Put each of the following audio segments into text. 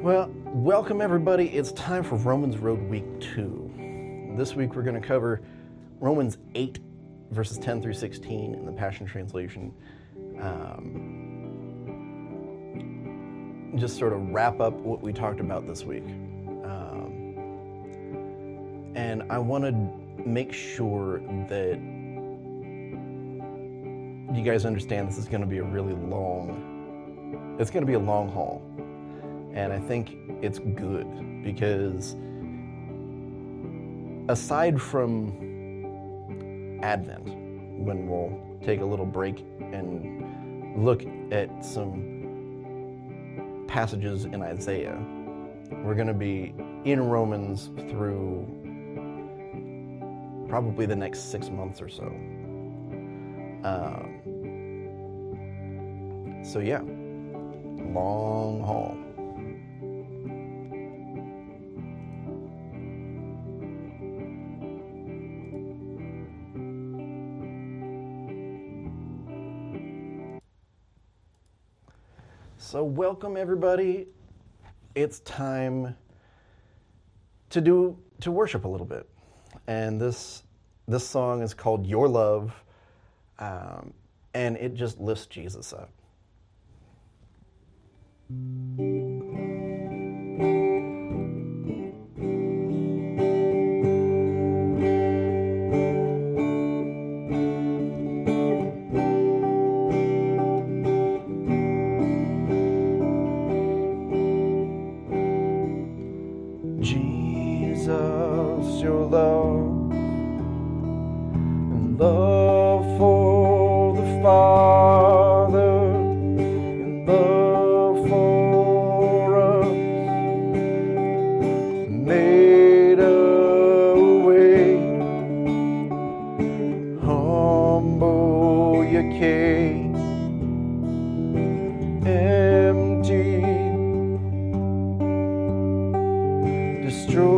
Well, welcome everybody. It's time for Romans Road Week 2. This week we're going to cover Romans 8, verses 10 through 16 in the Passion Translation. Um, just sort of wrap up what we talked about this week. Um, and I want to make sure that you guys understand this is going to be a really long, it's going to be a long haul. And I think it's good because aside from Advent, when we'll take a little break and look at some passages in Isaiah, we're going to be in Romans through probably the next six months or so. Um, so, yeah, long haul. So, welcome everybody. It's time to do to worship a little bit, and this this song is called "Your Love," um, and it just lifts Jesus up. Love and love for the Father and love for us. Made a way. Humble you came, empty. Destroying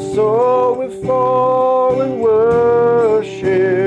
So we fall and worship,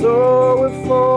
so if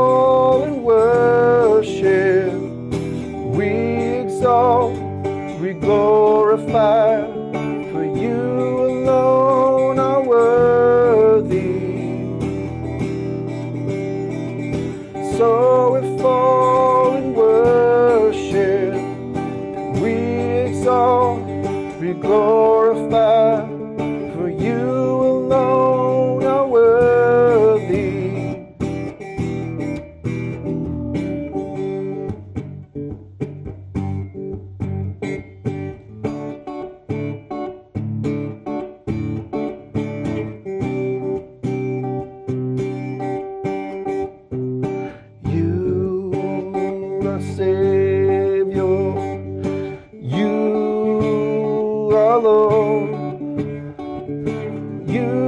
You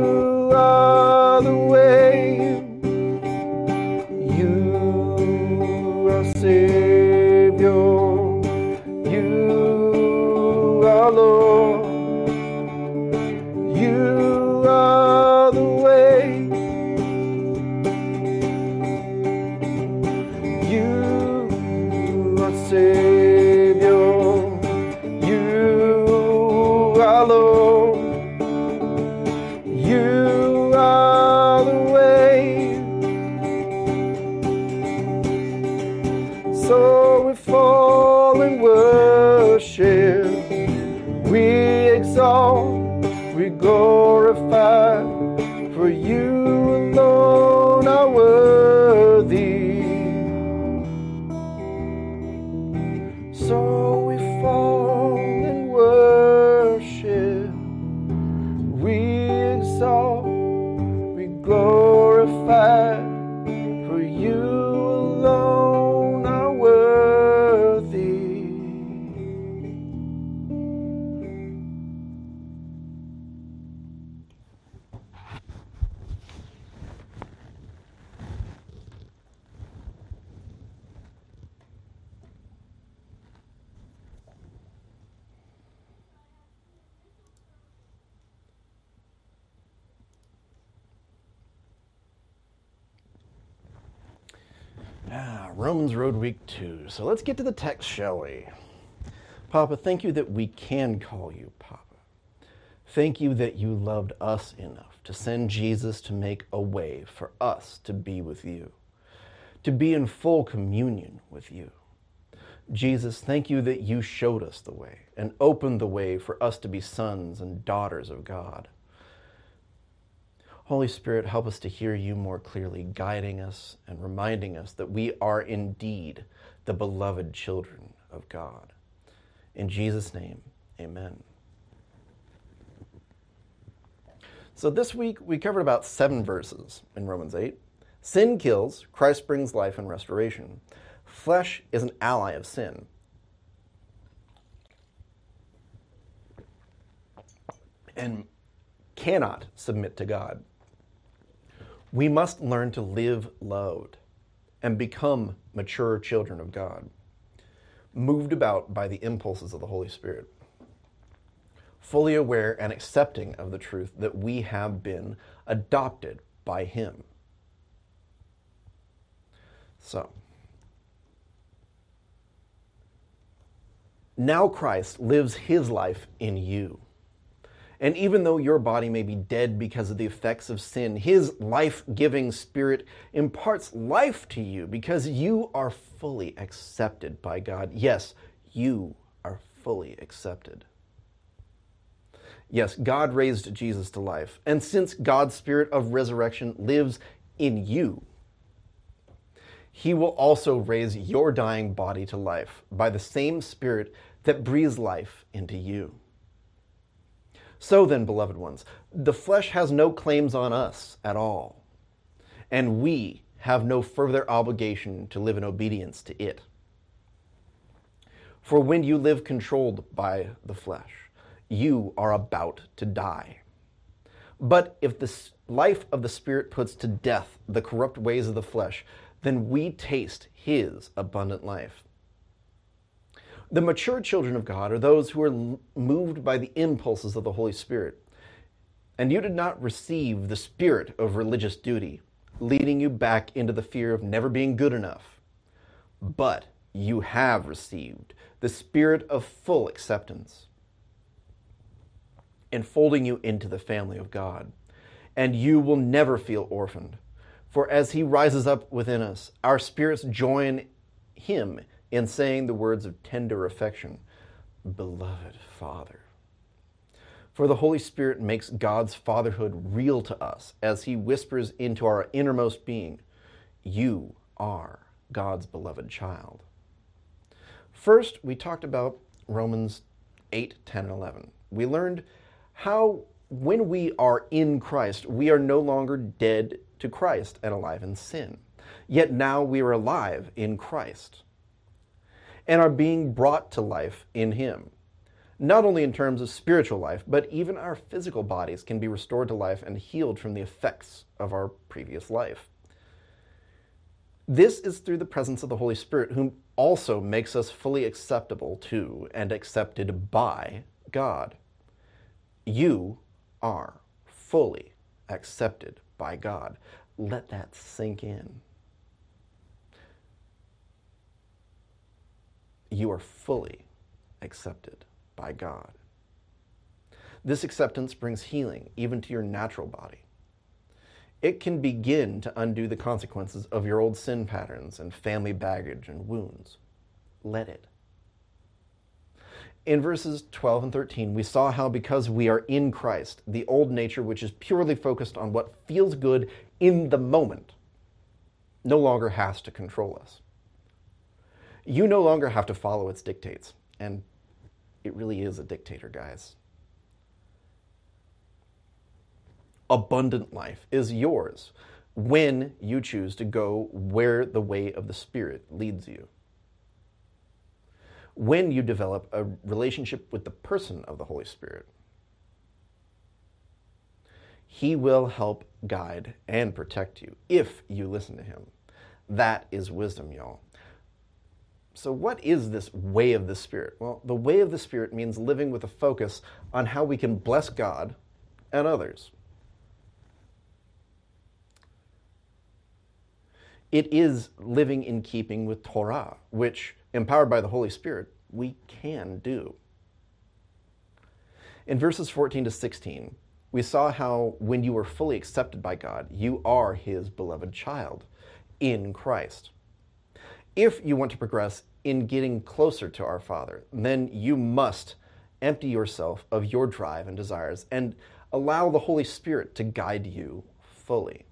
Romans Road Week 2. So let's get to the text, shall we? Papa, thank you that we can call you Papa. Thank you that you loved us enough to send Jesus to make a way for us to be with you, to be in full communion with you. Jesus, thank you that you showed us the way and opened the way for us to be sons and daughters of God. Holy Spirit, help us to hear you more clearly, guiding us and reminding us that we are indeed the beloved children of God. In Jesus' name, amen. So this week we covered about seven verses in Romans 8. Sin kills, Christ brings life and restoration. Flesh is an ally of sin. And cannot submit to God. We must learn to live loved and become mature children of God, moved about by the impulses of the Holy Spirit, fully aware and accepting of the truth that we have been adopted by Him. So, now Christ lives His life in you. And even though your body may be dead because of the effects of sin, his life giving spirit imparts life to you because you are fully accepted by God. Yes, you are fully accepted. Yes, God raised Jesus to life. And since God's spirit of resurrection lives in you, he will also raise your dying body to life by the same spirit that breathes life into you. So then, beloved ones, the flesh has no claims on us at all, and we have no further obligation to live in obedience to it. For when you live controlled by the flesh, you are about to die. But if the life of the Spirit puts to death the corrupt ways of the flesh, then we taste His abundant life. The mature children of God are those who are moved by the impulses of the Holy Spirit. And you did not receive the spirit of religious duty, leading you back into the fear of never being good enough. But you have received the spirit of full acceptance, enfolding you into the family of God. And you will never feel orphaned. For as he rises up within us, our spirits join him in saying the words of tender affection Beloved Father. For the Holy Spirit makes God's fatherhood real to us as he whispers into our innermost being, You are God's beloved child. First, we talked about Romans 8, 10, and 11. We learned how when we are in Christ, we are no longer dead to Christ and alive in sin. Yet now we are alive in Christ and are being brought to life in Him. Not only in terms of spiritual life, but even our physical bodies can be restored to life and healed from the effects of our previous life. This is through the presence of the Holy Spirit, whom also makes us fully acceptable to and accepted by God. You are fully accepted by God. Let that sink in. You are fully accepted by God. This acceptance brings healing even to your natural body. It can begin to undo the consequences of your old sin patterns and family baggage and wounds. Let it. In verses 12 and 13, we saw how because we are in Christ, the old nature, which is purely focused on what feels good in the moment, no longer has to control us. You no longer have to follow its dictates. And it really is a dictator, guys. Abundant life is yours when you choose to go where the way of the Spirit leads you. When you develop a relationship with the person of the Holy Spirit, He will help guide and protect you if you listen to Him. That is wisdom, y'all. So, what is this way of the Spirit? Well, the way of the Spirit means living with a focus on how we can bless God and others. It is living in keeping with Torah, which, empowered by the Holy Spirit, we can do. In verses 14 to 16, we saw how when you were fully accepted by God, you are His beloved child in Christ. If you want to progress in getting closer to our Father, then you must empty yourself of your drive and desires and allow the Holy Spirit to guide you fully.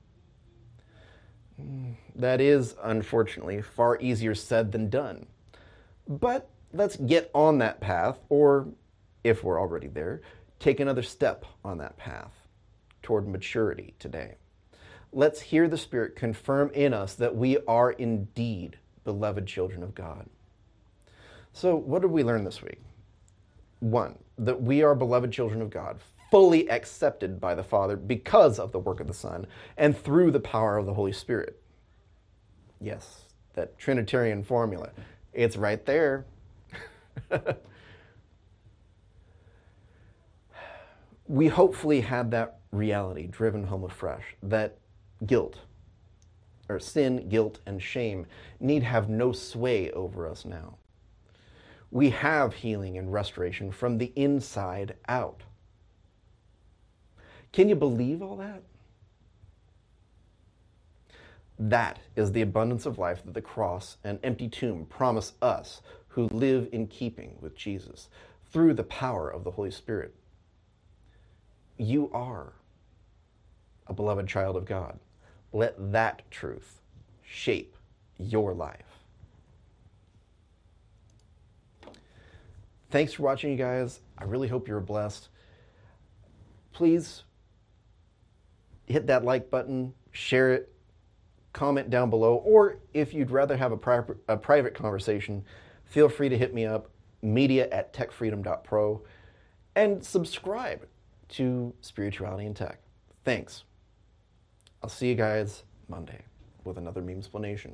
Mm, that is, unfortunately, far easier said than done. But let's get on that path, or if we're already there, take another step on that path toward maturity today. Let's hear the Spirit confirm in us that we are indeed beloved children of God. So, what did we learn this week? One, that we are beloved children of God, fully accepted by the Father because of the work of the Son and through the power of the Holy Spirit. Yes, that Trinitarian formula. It's right there. we hopefully had that reality driven home afresh that guilt, or sin, guilt, and shame need have no sway over us now. We have healing and restoration from the inside out. Can you believe all that? That is the abundance of life that the cross and empty tomb promise us who live in keeping with Jesus through the power of the Holy Spirit. You are a beloved child of God. Let that truth shape your life. Thanks for watching, you guys. I really hope you're blessed. Please hit that like button, share it, comment down below, or if you'd rather have a, pri- a private conversation, feel free to hit me up, media at techfreedom.pro, and subscribe to Spirituality and Tech. Thanks. I'll see you guys Monday with another meme explanation.